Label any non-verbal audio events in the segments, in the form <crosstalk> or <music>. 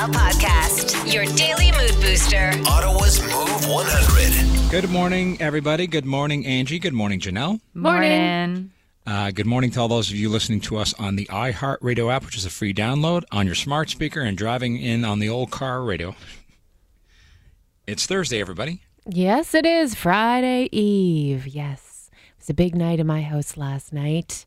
Janelle Podcast, your daily mood booster. Ottawa's Move 100. Good morning, everybody. Good morning, Angie. Good morning, Janelle. Morning. Uh, good morning to all those of you listening to us on the iHeartRadio app, which is a free download on your smart speaker and driving in on the old car radio. It's Thursday, everybody. Yes, it is Friday Eve. Yes, it was a big night in my house last night.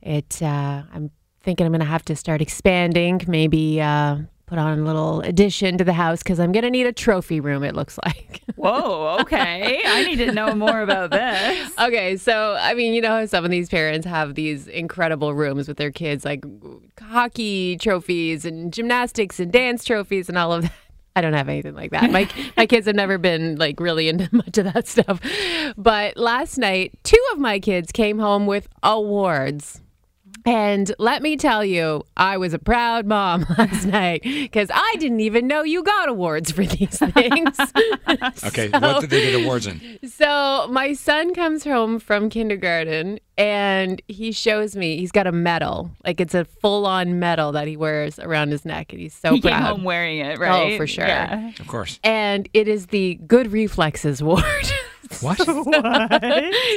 It. Uh, I'm thinking I'm going to have to start expanding. Maybe uh, put on a little addition to the house because I'm going to need a trophy room. It looks <laughs> like. Whoa, okay. I need to know more about this. <laughs> Okay, so I mean, you know how some of these parents have these incredible rooms with their kids, like hockey trophies and gymnastics and dance trophies and all of that. I don't have anything like that. My <laughs> my kids have never been like really into much of that stuff. But last night, two of my kids came home with awards. And let me tell you, I was a proud mom <laughs> last night because I didn't even know you got awards for these <laughs> things. <laughs> Okay, what did they get awards in? So my son comes home from kindergarten and he shows me he's got a medal, like it's a full-on medal that he wears around his neck, and he's so proud. He came proud. home wearing it, oh, right? Oh, for sure. Yeah. Of course. and it is the Good Reflexes Award. <laughs> What?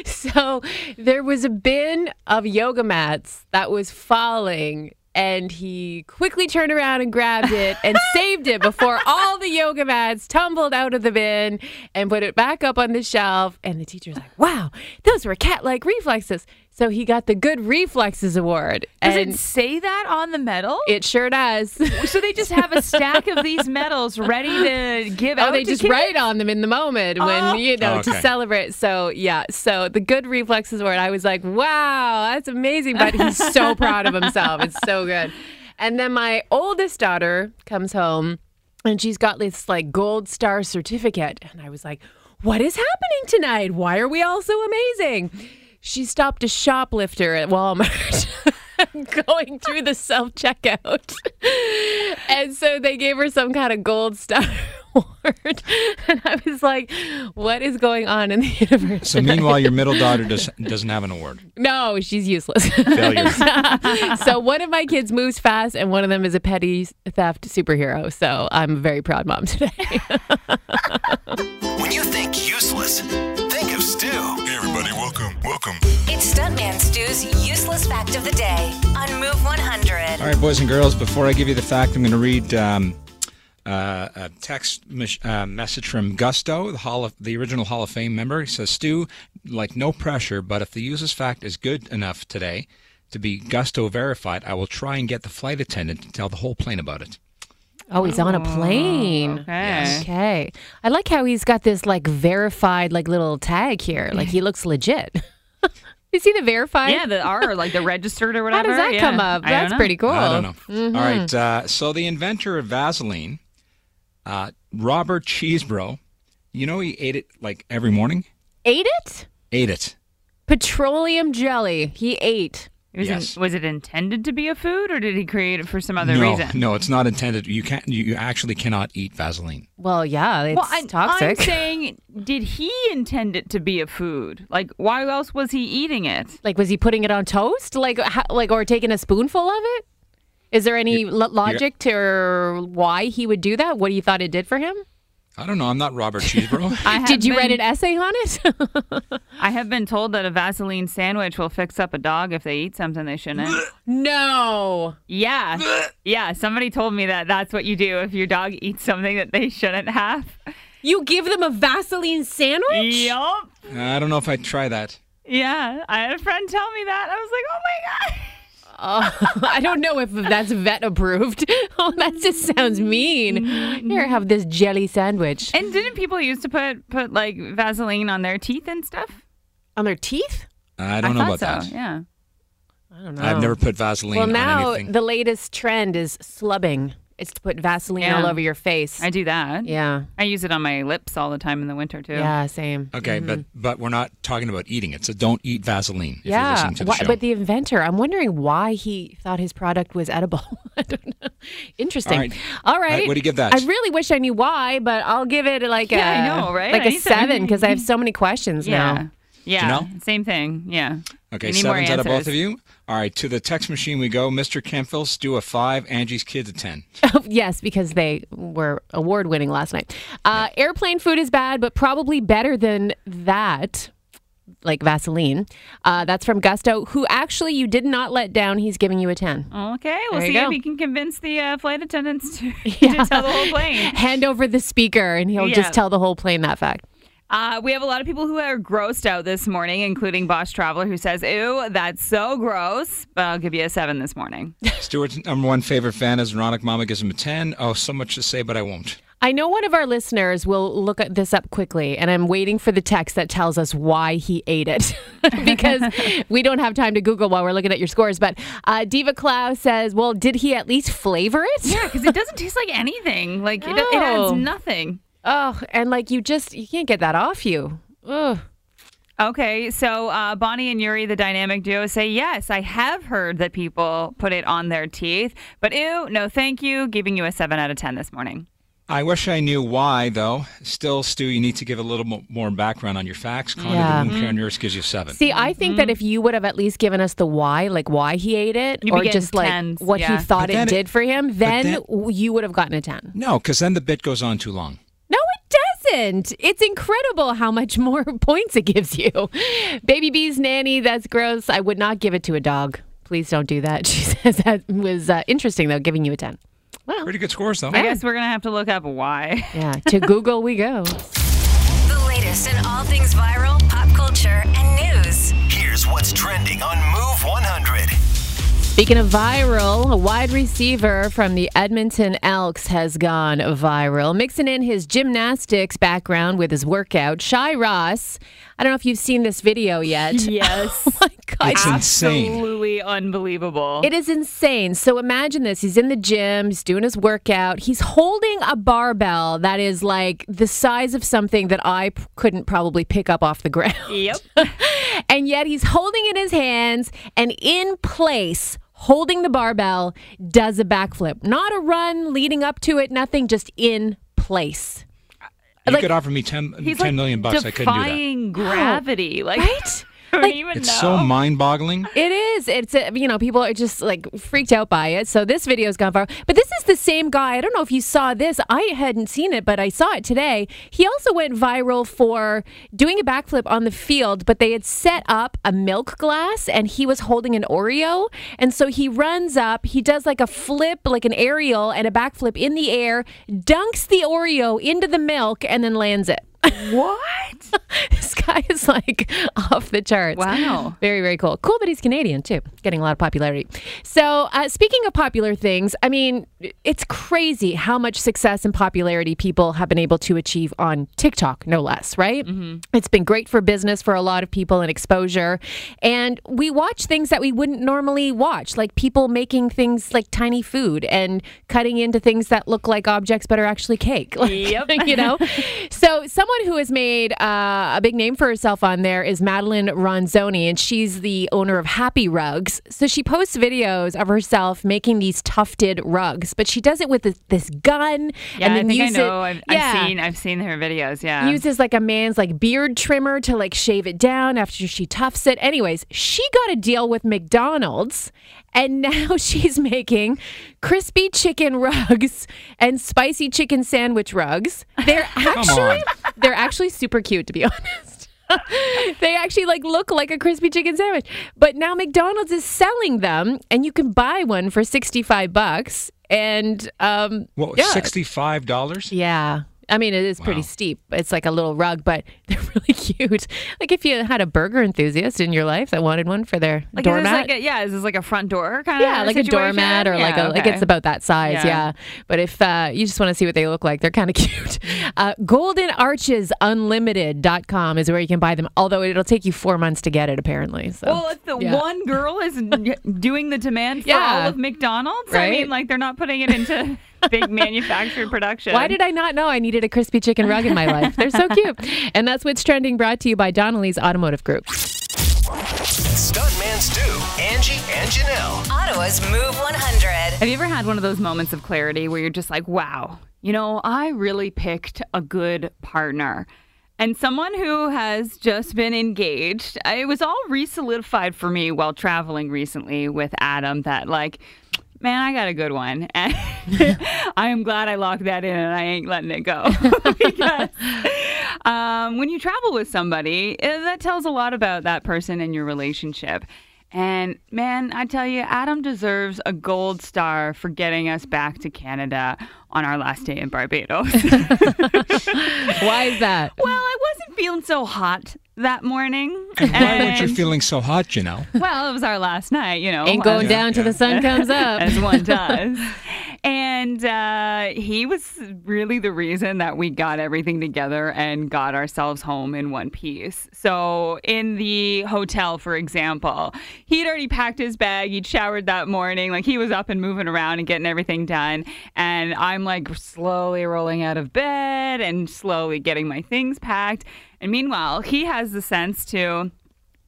so there was a bin of yoga mats that was falling. And he quickly turned around and grabbed it and <laughs> saved it before all the yoga mats tumbled out of the bin and put it back up on the shelf. And the teacher's like, wow, those were cat like reflexes. So he got the Good Reflexes Award. Does and it say that on the medal? it sure does. <laughs> so they just have a stack of these medals ready to give oh, out. Oh, they to just kids? write on them in the moment Oh. when you know Oh, to celebrate. So yeah, so the good reflexes Award. I was like, wow, that's amazing. But he's so <laughs> proud of himself. It's so good. And then my oldest daughter comes home, and she's got this like gold star certificate, and I was like, what is happening tonight? Why are we all so amazing? She stopped a shoplifter at Walmart. <laughs> going through the self checkout. and so they gave her some kind of gold star <laughs> award. And I was like, what is going on in the universe? So meanwhile, your middle daughter does, doesn't have an award. no, she's useless. Failure. <laughs> so one of my kids moves fast and one of them is a petty theft superhero. So I'm a very proud mom today. When you think useless, think of Stu. Hey everybody, welcome, welcome. It's Stuntman Stu's useless fact of the day on Move 100. All right, boys and girls, before I give you the fact, I'm going to read um, uh, a text uh, message from Gusto, the, Hall of, the original Hall of Fame member. He says, Stu, like no pressure, but if the useless fact is good enough today to be Gusto verified, I will try and get the flight attendant to tell the whole plane about it. Oh, he's on a plane. Okay. Okay. I like how he's got this like verified like little tag here. Like he looks legit. <laughs> you see the verified? Yeah, the R, like the registered or whatever. How whatever. does that yeah. come up? I don't That's know. pretty cool. I don't know. All right, uh, so the inventor of Vaseline, uh, Robert Chesebrough, you know he ate it like every morning? Ate it? Ate it. Petroleum jelly. He ate. It was, Yes. in- was it intended to be a food, or did he create it for some other no, reason? no, it's not intended. You can't. You, you actually cannot eat Vaseline. Well, yeah, it's Well, I'm, toxic. I'm saying, did he intend it to be a food? Like, why else was he eating it? like, was he putting it on toast? Like, how, like, or taking a spoonful of it? Is there any lo- logic to why he would do that? What do you thought it did for him? I don't know. I'm not Robert Chesebrough. <laughs> Did you been, read an essay on it? <laughs> I have been told that a Vaseline sandwich will fix up a dog if they eat something they shouldn't. <laughs> no. yeah, yeah. Somebody told me that that's what you do if your dog eats something that they shouldn't have. You give them a Vaseline sandwich? Yup. I don't know if I'd try that. Yeah, I had a friend tell me that. I was like, oh my god. Oh, <laughs> I don't know if that's vet approved. <laughs> Oh, that just sounds mean. Mm-hmm. Here, have this jelly sandwich. And didn't people used to put put like Vaseline on their teeth and stuff? On their teeth? I don't know thought about so. that. Yeah. I don't know. I've never put Vaseline Well, now on anything. the latest trend is slugging. It's to put Vaseline Yeah. all over your face. I do that. yeah. I use it on my lips all the time in the winter too. Yeah, same. okay, but mm-hmm. but we're not talking about eating it. So don't eat Vaseline if you're yeah, listening to the Why- show. but the inventor, I'm wondering why he thought his product was edible. <laughs> I don't know. Interesting. All right. All right. what do you give that? I really wish I knew why, but I'll give it like Yeah, a I know, right? like I a seven because I have so many questions Yeah. now. Yeah. Janelle? Same thing. Yeah. okay, We need more sevens out of both of you. All right, to the text machine we go. Mr. Kempfil, Stu a five, Angie's kids a ten. <laughs> yes, because they were award winning last night. Uh, airplane food is bad, but probably better than that. Like Vaseline. Uh, that's from Gusto, who actually you did not let down. He's giving you a 10. Okay, we'll There see go. if he can convince the uh, flight attendants to, <laughs> Yeah. to tell the whole plane. <laughs> Hand over the speaker and he'll Yeah. just tell the whole plane that fact. Uh, we have a lot of people who are grossed out this morning, including Bosch Traveler, who says, Ew, that's so gross. But I'll give you a seven this morning. <laughs> Stuart's number one favorite fan is Veronica Mama gives him a ten. Oh, so much to say, but I won't. I know one of our listeners will look at this up quickly, and I'm waiting for the text that tells us why he ate it <laughs> because <laughs> we don't have time to Google while we're looking at your scores. But uh, Diva Clow says, Well, did he at least flavor it? Yeah, because it doesn't taste like anything. Like, it, it adds nothing. Oh, and like you just, you can't get that off you. Ugh. Okay, so uh, Bonnie and Yuri, the dynamic duo, say, Yes, I have heard that people put it on their teeth, but ew, no thank you. Giving you a seven out of 10 this morning. I wish I knew why, though. Still, Stu, you need to give a little more background on your facts. Connie, Yeah. the wound care nurse gives you a seven. See, I think that if you would have at least given us the why, like why he ate it, You'd or getting just like tens, what yeah. he thought it it- did for him, then, then- you would have gotten a 10. no, because then the bit goes on too long. No, it doesn't. It's incredible how much <laughs> more points it gives you. Baby B's nanny, that's gross. I would not give it to a dog. Please don't do that. <laughs> She says that was uh, interesting, though, giving you a 10. Well, Pretty good scores, though. I guess we're going to have to look up why. <laughs> yeah, to Google we go. The latest in all things viral, pop culture, and news. Here's what's trending on Move 100. Speaking of viral, a wide receiver from the Edmonton Elks has gone viral, mixing in his gymnastics background with his workout. Shai Ross, I don't know if you've seen this video yet. <laughs> Yes. Oh my God. It's insane. Absolutely unbelievable. It is insane. So imagine this. He's in the gym, he's doing his workout. He's holding a barbell that is like the size of something that I p- couldn't probably pick up off the <laughs> ground. Yep. <laughs> and yet he's holding it in his hands and in place, holding the barbell, does a backflip. Not a run leading up to it, nothing, just in place. You like- could offer me 10, He's 10 like million bucks. I couldn't do that. defying gravity. Like, Right? I don't Like- even It's know. so mind boggling. It is. It's uh, you know people are just like freaked out by it. So this video's gone viral. But this is the same guy. I don't know if you saw this. I hadn't seen it, but I saw it today. He also went viral for doing a backflip on the field, but they had set up a milk glass and he was holding an Oreo, and so he runs up. He does like a flip, like an aerial and a backflip in the air, dunks the Oreo into the milk, and then lands it. What? <laughs> this guy is like off the charts. Wow. Very, very cool. Cool that he's Canadian too, getting a lot of popularity. So, uh, speaking of popular things, I mean, it's crazy how much success and popularity people have been able to achieve on TikTok, no less, right? It's been great for business for a lot of people and exposure. And we watch things that we wouldn't normally watch, like people making things like tiny food and cutting into things that look like objects but are actually cake. <laughs> Like, Yep. you know? So, someone who has made uh, a big name for herself on there is Madeline Ronzoni, and she's the owner of Happy Rugs. So, she posts videos of herself making these tufted rugs, but she does it with this, this gun Yeah, and then I think I know. I've, yeah. I've seen. I've seen her videos. Yeah. Uses like a man's like beard trimmer to like shave it down after she tufts it. Anyways, she got a deal with McDonald's and <laughs> now she's making crispy chicken rugs and spicy chicken sandwich rugs. They're actually they're actually super cute to be <laughs> honest. <laughs> they actually like look like a crispy chicken sandwich. But now McDonald's is selling them and you can buy one for 65 bucks and um What, yeah. $65? Yeah. I mean, it is pretty steep. It's like a little rug, but <laughs> they're really cute. Like if you had a burger enthusiast in your life that wanted one for their like, doormat. like a, yeah, is this like a front door kind of? yeah, like a doormat or like a like it's about that size. Yeah. Yeah. But if uh, you just want to see what they look like, they're kind of <laughs> cute. Uh, Golden Arches Unlimited.com is where you can buy them, although it'll take you four months to get it, apparently. So. Well, if the yeah. one girl is <laughs> doing the demand for Yeah. all of McDonald's, I mean, like they're not putting it into big manufactured production. Why did I not know I needed a crispy chicken rug in my life? They're so cute. And that's what's trending brought to you by Donnelly's Automotive Group. Stuntman Stu, Angie, and Janelle. Ottawa's Move 100. Have you ever had one of those moments of clarity where you're just like, wow, you know, I really picked a good partner? And someone who has just been engaged, it was all re solidified for me while traveling recently with Adam that, like, man, I got a good one. <laughs> And <laughs> I am glad I locked that in and I ain't letting it go. <laughs> because um, when you travel with somebody, eh, that tells a lot about that person and your relationship. And man, I tell you, Adam deserves a gold star for getting us back to Canada on our last day in Barbados. Why is that? well, I wasn't feeling so hot that morning. Why weren't you feeling so hot, you know? Well, it was our last night, you know. Ain't going as- down till the sun comes <laughs> up. as one does. And uh, he was really the reason that we got everything together and got ourselves home in one piece. So, in the hotel, for example, he'd already packed his bag. He'd showered that morning. Like, he was up and moving around and getting everything done. And I'm like slowly rolling out of bed and slowly getting my things packed. And meanwhile, he has the sense to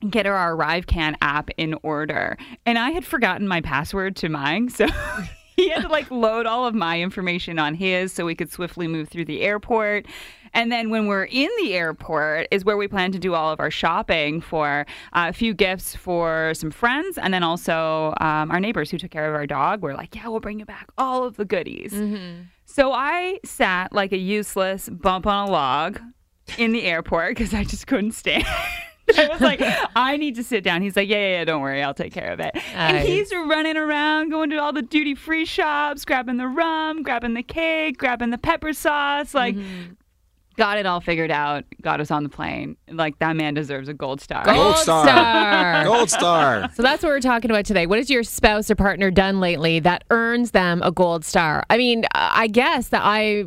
get our ArriveCan app in order. And I had forgotten my password to mine, so <laughs> he had to like load all of my information on his so we could swiftly move through the airport. And then when we're in the airport is where we plan to do all of our shopping for uh, a few gifts for some friends and then also um, our neighbors who took care of our dog. We're like, yeah, we'll bring you back all of the goodies. So I sat like a useless bump on a log in the airport because I just couldn't stand. <laughs> I was like, <laughs> I need to sit down. He's like, yeah, yeah, yeah, don't worry, I'll take care of it. And he's running around, going to all the duty free shops, grabbing the rum, grabbing the cake, grabbing the pepper sauce, like. Mm-hmm. Got it all figured out. Got us on the plane. Like that man deserves a gold star. Gold star. star. <laughs> Gold star. So that's what we're talking about today. What has your spouse or partner done lately that earns them a gold star? I mean, I guess that I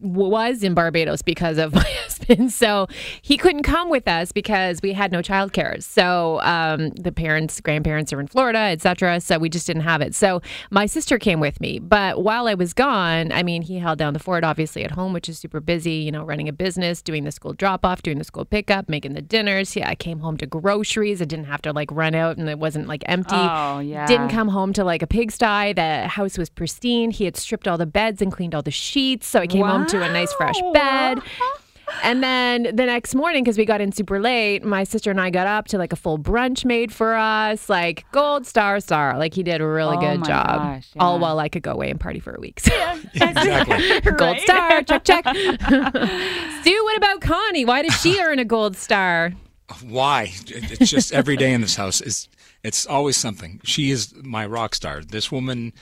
was in Barbados because of <laughs> my husband. So he couldn't come with us because we had no childcare. So um, the parents, grandparents are in Florida, etc. So we just didn't have it. So my sister came with me. But while I was gone, I mean, he held down the fort, obviously at home, which is super busy, you know, running a business, doing the school drop off, doing the school pickup, making the dinners. Yeah, I came home to groceries. I didn't have to like run out and it wasn't like empty. Oh, yeah. Didn't come home to like a pigsty. The house was pristine. He had stripped all the beds and cleaned all the sheets. So I came home to a nice fresh bed. And then the next morning, because we got in super late, my sister and I got up to like a full brunch made for us, like gold star star. Like he did a really Oh good job. gosh, All while I could go away and party for a week. So Exactly. gold star, check, check. <laughs> Stu, what about Connie? Why did she earn a gold star? Why? It's just every day in this house is it's always something. She is my rock star. This woman,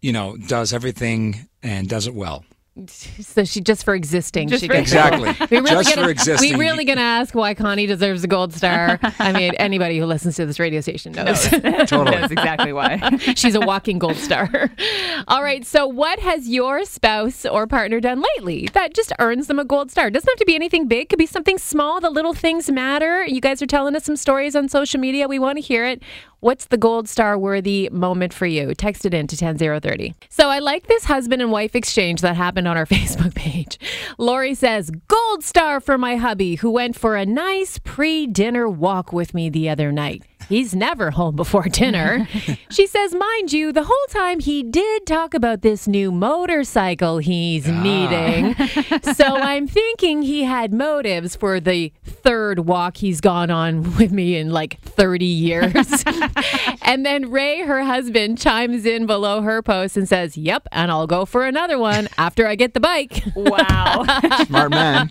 you know, does everything and does it well. <laughs> So she just for existing. Just she for- gets Exactly. <laughs> We really just gonna, for existing. We really gonna ask why Connie deserves a gold star. I mean, <laughs> anybody who listens to this radio station knows. totally. That's exactly why. She's a walking gold star. All right. So, what has your spouse or partner done lately that just earns them a gold star? Doesn't have to be anything big. Could be something small. The little things matter. You guys are telling us some stories on social media. We want to hear it. What's the gold star worthy moment for you? Text it in to 10030. So I like this husband and wife exchange that happened on our <laughs> Facebook page. Lori says, Gold star for my hubby who went for a nice pre dinner walk with me the other night. He's never home before dinner. <laughs> she says, mind you, the whole time he did talk about this new motorcycle he's ah. needing. <laughs> so I'm thinking he had motives for the third walk he's gone on <laughs> with me in like 30 years. and then Ray, her husband, chimes in below her post and says, Yep, and I'll go for another one after I get the bike. wow. Smart man.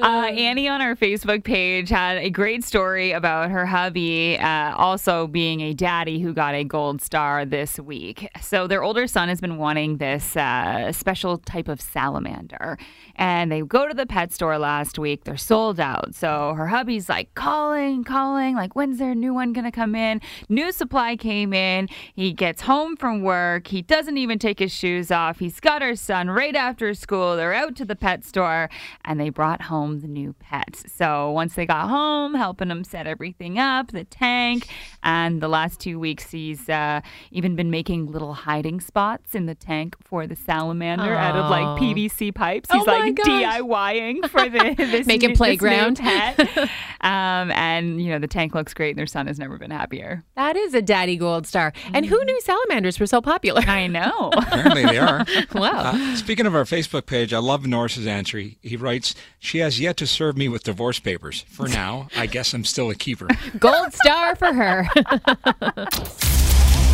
Uh, Annie on our Facebook page had a great story about her hubby uh, also being a daddy who got a gold star this week. So their older son has been wanting this uh, special type of salamander, and they go to the pet store last week. They're sold out. So her hubby's like calling, calling, like when's their new one gonna come in? New supply came in. He gets home from work. He doesn't even take his shoes off. He's got her son right after school. They're out to the pet store, and they brought home home the new pets. So once they got home, helping him set everything up, the tank, and the last two weeks he's uh, even been making little hiding spots in the tank for the salamander out of like Aw. PVC pipes. Oh He's my like gosh. DIYing for the <laughs> this Making new- this new playground. pet. <laughs> um, and you know the tank looks great. and Their son has never been happier. That is a daddy gold star. And who knew salamanders were so popular? I know. <laughs> Apparently they are. wow. Uh, speaking of our Facebook page, I love Norris's answer. He, he writes, "She has yet to serve me with divorce papers. For now, I guess I'm still a keeper." <laughs> Gold star for her. <laughs>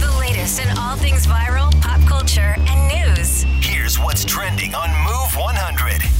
The latest in all things viral, pop culture, and news. Here's what's trending on Move 100.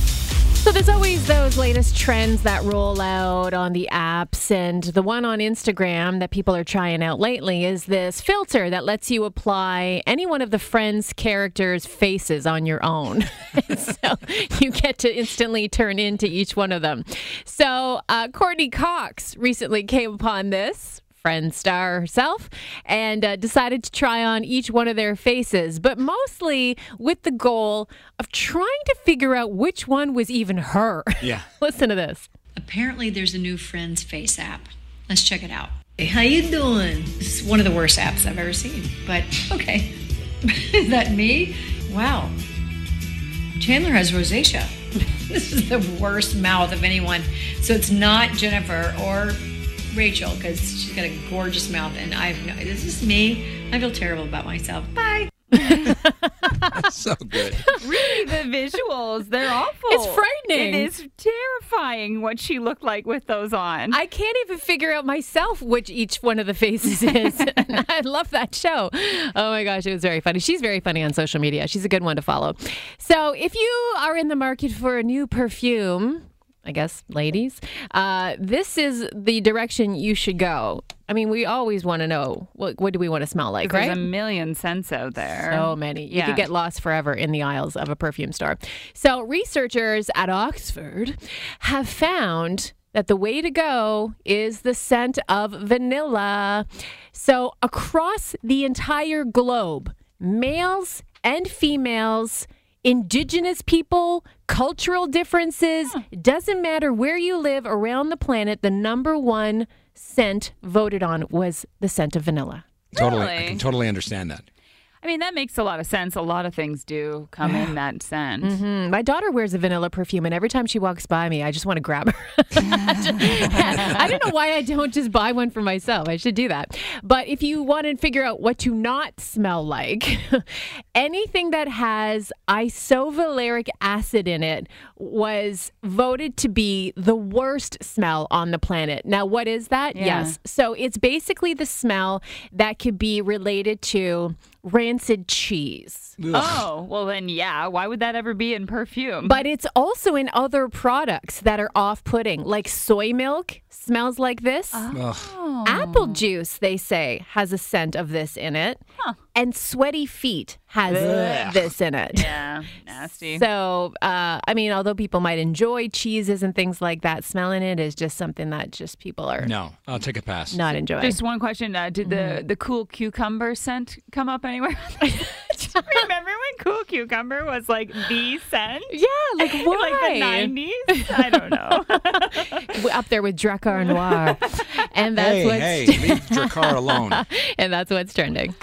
So there's always those latest trends that roll out on the apps, and the one on Instagram that people are trying out lately is this filter that lets you apply any one of the friends' characters' faces on your own. <laughs> so you get to instantly turn into each one of them. So uh, Courteney Cox recently came upon this. Friend star herself and uh, decided to try on each one of their faces, but mostly with the goal of trying to figure out which one was even her. Yeah. <laughs> Listen to this. Apparently, there's a new Friends Face app. Let's check it out. Hey, how you doing? This is one of the worst apps I've ever seen. But okay, <laughs> is that me? Wow. Chandler has rosacea. <laughs> this is the worst mouth of anyone. So it's not Jennifer or Rachel because she's got a gorgeous mouth, and I've no. This is me. I feel terrible about myself. Bye. <laughs> so good. really, the visuals, they're awful. It's frightening. It is terrifying what she looked like with those on. I can't even figure out myself which each one of the faces is. <laughs> And I love that show. Oh my gosh, it was very funny. She's very funny on social media. She's a good one to follow. So if you are in the market for a new perfume, I guess, ladies, uh, this is the direction you should go. I mean, we always want to know what, what do we want to smell like, There's right? a million scents out there. So many. You Yeah. could get lost forever in the aisles of a perfume store. So, researchers at Oxford have found that the way to go is the scent of vanilla. So, across the entire globe, males and females, indigenous people, cultural differences, doesn't matter where you live around the planet, the number one scent voted on was the scent of vanilla. Totally, I can totally understand that. I mean, that makes a lot of sense. A lot of things do come in that scent. Mm, My daughter wears a vanilla perfume, and every time she walks by me, I just want to grab her. <laughs> <laughs> I don't know why I don't just buy one for myself. I should do that. But if you want to figure out what to not smell like, <laughs> anything that has isovaleric acid in it was voted to be the worst smell on the planet. Now, what is that? Yeah. Yes. So it's basically the smell that could be related to rancid cheese. Oh, well, then, yeah. Why would that ever be in perfume? But it's also in other products that are off putting, like soy milk smells like this. Oh. Ugh. Apple juice, they say, has a scent of this in it. And sweaty feet has this in it. yeah, nasty. So, uh, I mean, although people might enjoy cheeses and things like that, smelling it is just something that just people are No, I'll take a pass. not enjoying. Just one question: uh, Did the the cool cucumber scent come up anywhere? <laughs> <laughs> Remember when cool cucumber was like the scent? yeah, like why? <laughs> Like the nineties? I don't know. Up there with Drakkar Noir. and that's hey, what's hey, leave Drakkar alone. and that's what's trending.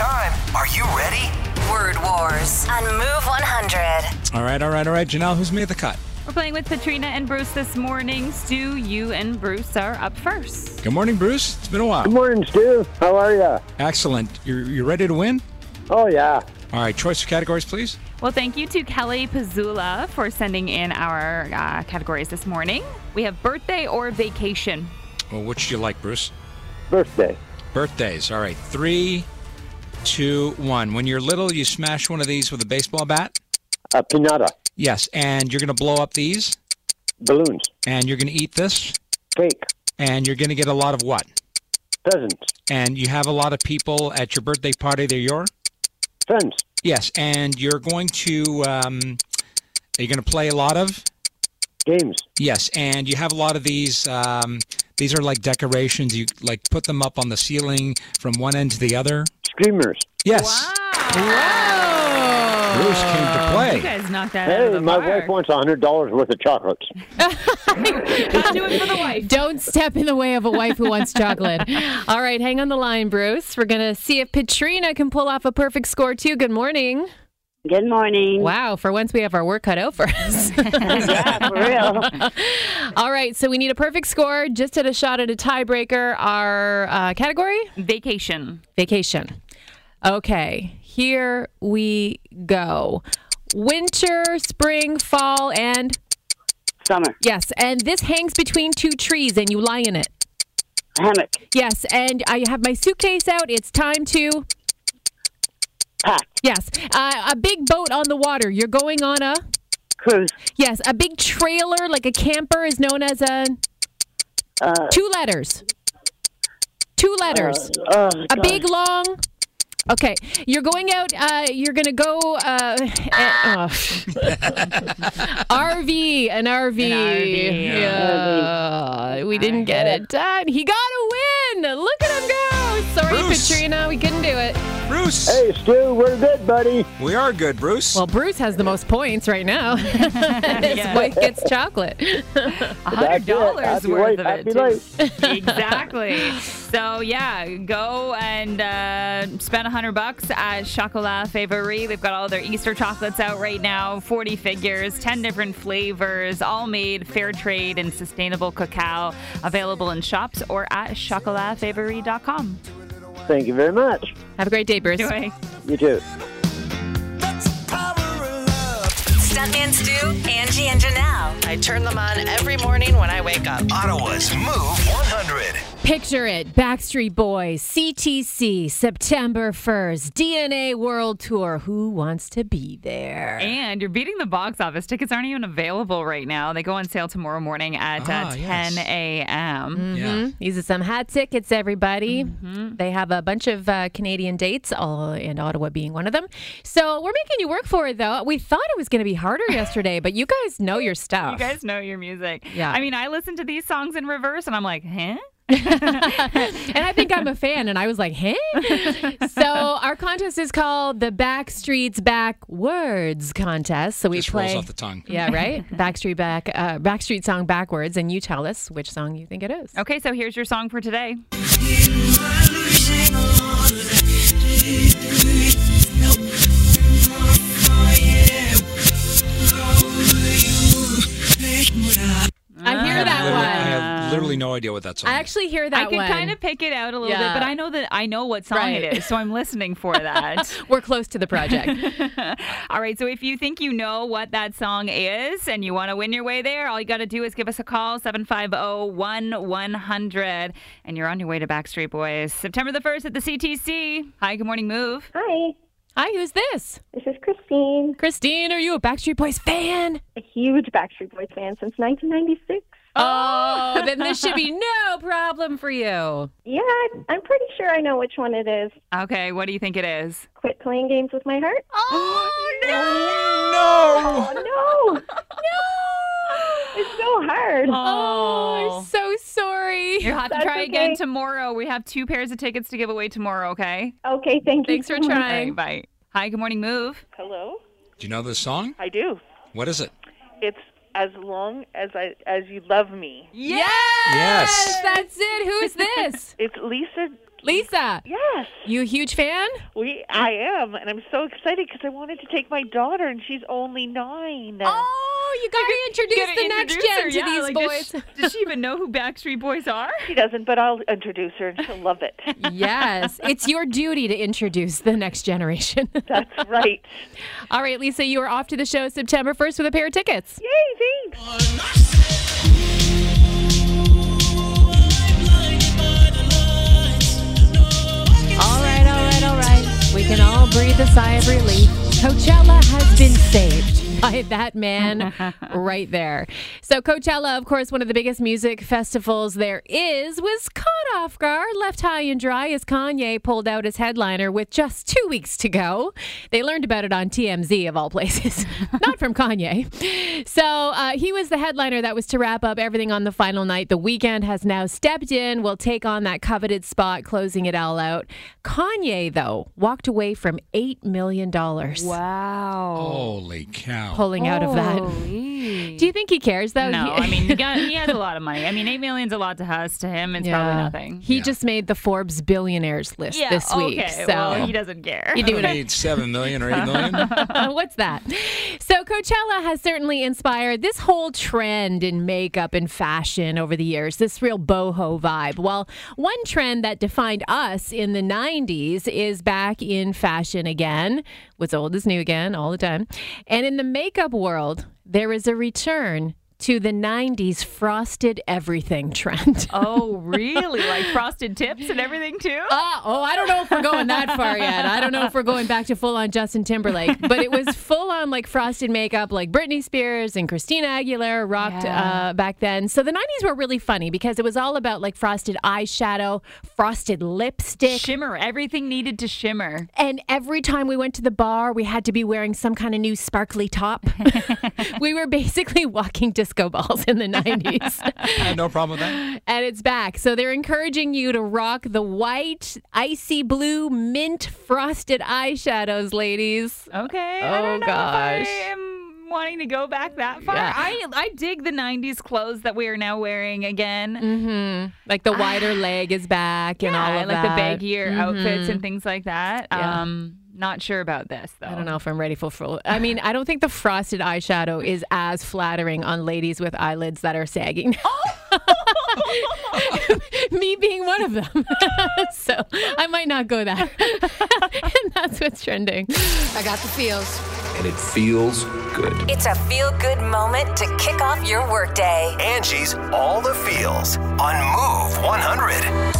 It's time. Are you ready? Word Wars on Move 100. All right, all right, all right. Janelle, who's made the cut? We're playing with Katrina and Bruce this morning. Stu, you and Bruce are up first. Good morning, Bruce. It's been a while. Good morning, Stu. How are you? Excellent. You're, you ready to win? Oh, yeah. All right, choice of categories, please. Well, thank you to Kelly Pazula for sending in our uh, categories this morning. We have birthday or vacation. Well, which do you like, Bruce? Birthday. Birthdays. All right, three, two, one. When you're little, you smash one of these with a baseball bat. A pinata. Yes, and you're going to blow up these, Balloons. and you're going to eat this, Cake. and you're going to get a lot of what? Presents. And you have a lot of people at your birthday party. They're your Friends. yes, and you're going to um, are you going to play a lot of Games. yes, and you have a lot of these. Um, these are like decorations. You like put them up on the ceiling from one end to the other. Screamers. Yes. Whoa! Bruce came to You play. guys knocked that out of Hey, the my park. wife wants a hundred dollars worth of chocolates. <laughs> Do it for the wife. Don't step in the way of a wife who wants chocolate. All right, hang on the line, Bruce. We're going to see if Katrina can pull off a perfect score, too. Good morning. Good morning. Wow, for once we have our work cut out for us. <laughs> yeah, for real. <laughs> All right, so we need a perfect score. Just at a shot at a tiebreaker. Our uh, category? Vacation. Vacation. Okay, here we go. Winter, spring, fall, and Summer. yes, and this hangs between two trees and you lie in it. Hammock. Yes, and I have my suitcase out. It's time to. Pack. Yes, uh, a big boat on the water. You're going on a. Cruise. Yes, a big trailer like a camper is known as a. Uh, Two letters. Two letters. uh, a gosh. big long. Okay, you're going out. Uh, you're gonna go. Uh, eh, oh. <laughs> RV, an RV. RV, Yeah, we didn't get it done. He got a win. Look at him go. Sorry, Bruce. Katrina, we couldn't do it. Bruce, Hey, Stu, we're good, buddy. we are good, Bruce. Well, Bruce has the most points right now. <laughs> His Yeah. wife gets chocolate. <laughs> A hundred dollars worth late, of happy it. too. late. exactly. So yeah, go and uh, spend a hundred bucks at Chocolat Favori. They've got all their Easter chocolates out right now. Forty figures, ten different flavors, all made fair trade and sustainable cacao. Available in shops or at chocolatfavori.com. Thank you very much. Have a great day, Bruce. Anyway. You too. Stuck in Stu, Angie, and Janelle. I turn them on every morning when I wake up. Ottawa's Move 100. Picture it Backstreet Boys, CTC, September 1st, DNA World Tour. Who wants to be there? And you're beating the box office. Tickets aren't even available right now. They go on sale tomorrow morning at uh, Ah, 10 yes. a.m. yeah. These are some hot tickets, everybody. They have a bunch of uh, Canadian dates, all, and Ottawa being one of them. So we're making you work for it, though. We thought it was going to be harder <laughs> yesterday, but you guys know your stuff. You guys know your music. Yeah. I mean, I listen to these songs in reverse and I'm like, huh? <laughs> and I think I'm a fan, and I was like, "Hey!" <laughs> so our contest is called the Backstreet's Back Words contest. So we Just play rolls off the tongue. Yeah, <laughs> right. Backstreet back, uh, Backstreet song backwards, and you tell us which song you think it is. Okay, so here's your song for today. I hear that one. Have literally no idea what that song I is. actually hear that I can one. kind of pick it out a little Yeah. bit, but I know that I know what song Right. it is, so I'm listening for <laughs> that. We're close to the project. <laughs> all right, so if you think you know what that song is and you want to win your way there, all you got to do is give us a call 750-1100 and you're on your way to Backstreet Boys. September the 1st at the CTC. Hi, good morning, Move. Hi, Hi, who's this? this is Christine. Christine, are you a Backstreet Boys fan? A huge Backstreet Boys fan since 1996. Oh, oh, then this should be <laughs> no problem for you. Yeah, I'm pretty sure I know which one it is. Okay, what do you think it is? Quit playing games with my heart. Oh, <gasps> Oh no! Oh, no! Oh, no! <laughs> <laughs> It's so hard. Oh, I'm so sorry. You'll have to That's try again tomorrow. We have two pairs of tickets to give away tomorrow, okay? Okay, thank you. Thanks for so much. Trying. right, bye. Hi, good morning, Move. Hello, Do you know this song? I do. What is it? It's as long as I as you love me. Yes, Yes. that's it. Who's this? <laughs> It's Lisa. Lisa. Yes, You a huge fan? we. I am, and I'm so excited because I wanted to take my daughter, and she's only nine. Oh, you got to introduce Gotta the next introduce gen her, to yeah, these like, boys. Does she, does she even know who Backstreet Boys are? She doesn't, but I'll introduce her, and she'll love it. yes, <laughs> it's your duty to introduce the next generation. <laughs> That's right. All right, Lisa, you are off to the show September 1st with a pair of tickets. Yay! Thanks. All right, all right, all right. We can all breathe a sigh of relief. Coachella has been saved by that man <laughs> right there. So, Coachella, of course, one of the biggest music festivals there is, was caught off guard, left high and dry as Kanye pulled out his headliner with just two weeks to go. They learned about it on TMZ, of all places, <laughs> not from Kanye. So uh, he was the headliner that was to wrap up everything on the final night. The Weeknd has now stepped in, will take on that coveted spot, closing it all out. Kanye, though, walked away from $8 million. Wow. Holy cow. Pulling out of that. Holy. Do you think he cares, though? No, He- I mean he, got, he has a <laughs> lot of money. I mean, eight million's a lot to us. To him, it's probably nothing. He just made the Forbes billionaires list yeah, this week. okay. So well, he doesn't care. you I do don't it. need seven million or eight million. <laughs> What's that? So Coachella has certainly inspired this whole trend in makeup and fashion over the years, this real boho vibe. Well, one trend that defined us in the 90s is back in fashion again. What's old is new again all the time. And in the makeup world, there is a return to the 90s frosted everything <laughs> trend. Oh, really? Like frosted tips and everything too? Uh, oh, I don't know if we're going that far yet. I don't know if we're going back to full on Justin Timberlake, but it was <laughs> full on like frosted makeup, like Britney Spears and Christina Aguilera rocked Yeah. uh, back then. So the 90s were really funny because it was all about like frosted eyeshadow, frosted lipstick. Shimmer. Everything needed to shimmer. And every time we went to the bar, we had to be wearing some kind of new sparkly top. <laughs> we were basically walking disco balls in the <laughs> 90s. No problem with that. and it's back. So they're encouraging you to rock the white, icy blue, mint frosted eyeshadows, ladies. Okay. I Oh, don't know gosh. If I am wanting to go back that far. Yeah. I I dig the '90s clothes that we are now wearing again. Mm-hmm. Like the wider <sighs> leg is back and yeah, all I of like that. the baggier outfits Mhm. and things like that. Yeah. Um, not sure about this though. I don't know if I'm ready for full. I mean, I don't think the frosted eyeshadow is as flattering on ladies with eyelids that are sagging. Oh! <laughs> Me being one of them. <laughs> so I might not go that. <laughs> and that's what's trending. I got the feels. And it feels good. It's a feel good moment to kick off your workday. Angie's All the Feels on Move 100.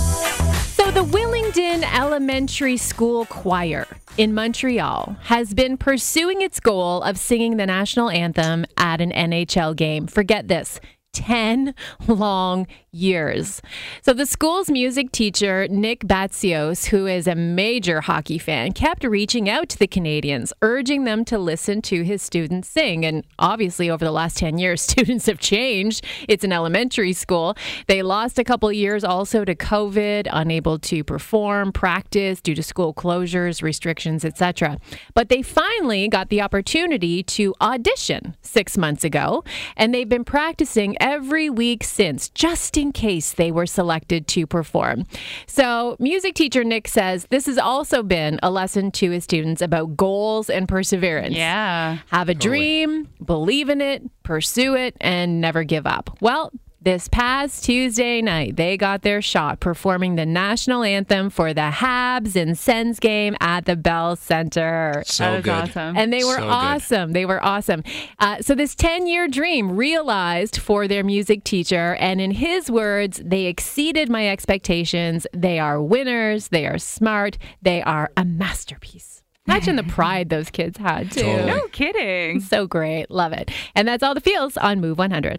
So, the Willingdon Elementary School Choir in Montreal has been pursuing its goal of singing the national anthem at an NHL game. Forget this. 10 long years. So, the school's music teacher, Nick Batsios, who is a major hockey fan, kept reaching out to the Canadiens, urging them to listen to his students sing. And obviously, over the last 10 years, <laughs> students have changed. It's an elementary school. They lost a couple years also to COVID, unable to perform, practice due to school closures, restrictions, etc. But they finally got the opportunity to audition six months ago, and they've been practicing every week since, just in case they were selected to perform. So, music teacher Nick says this has also been a lesson to his students about goals and perseverance. Yeah. Have a dream, believe in it, pursue it, and never give up. Well, this past Tuesday night, they got their shot performing the national anthem for the Habs and Sens game at the Bell Center. So That is good. awesome. And they were So good. awesome. They were awesome. Uh, so, this 10 year dream realized for their music teacher. And in his words, they exceeded my expectations. They are winners. They are smart. They are a masterpiece. Imagine the pride those kids had, too. Totally. No kidding. So great. Love it. And that's all the feels on Move 100.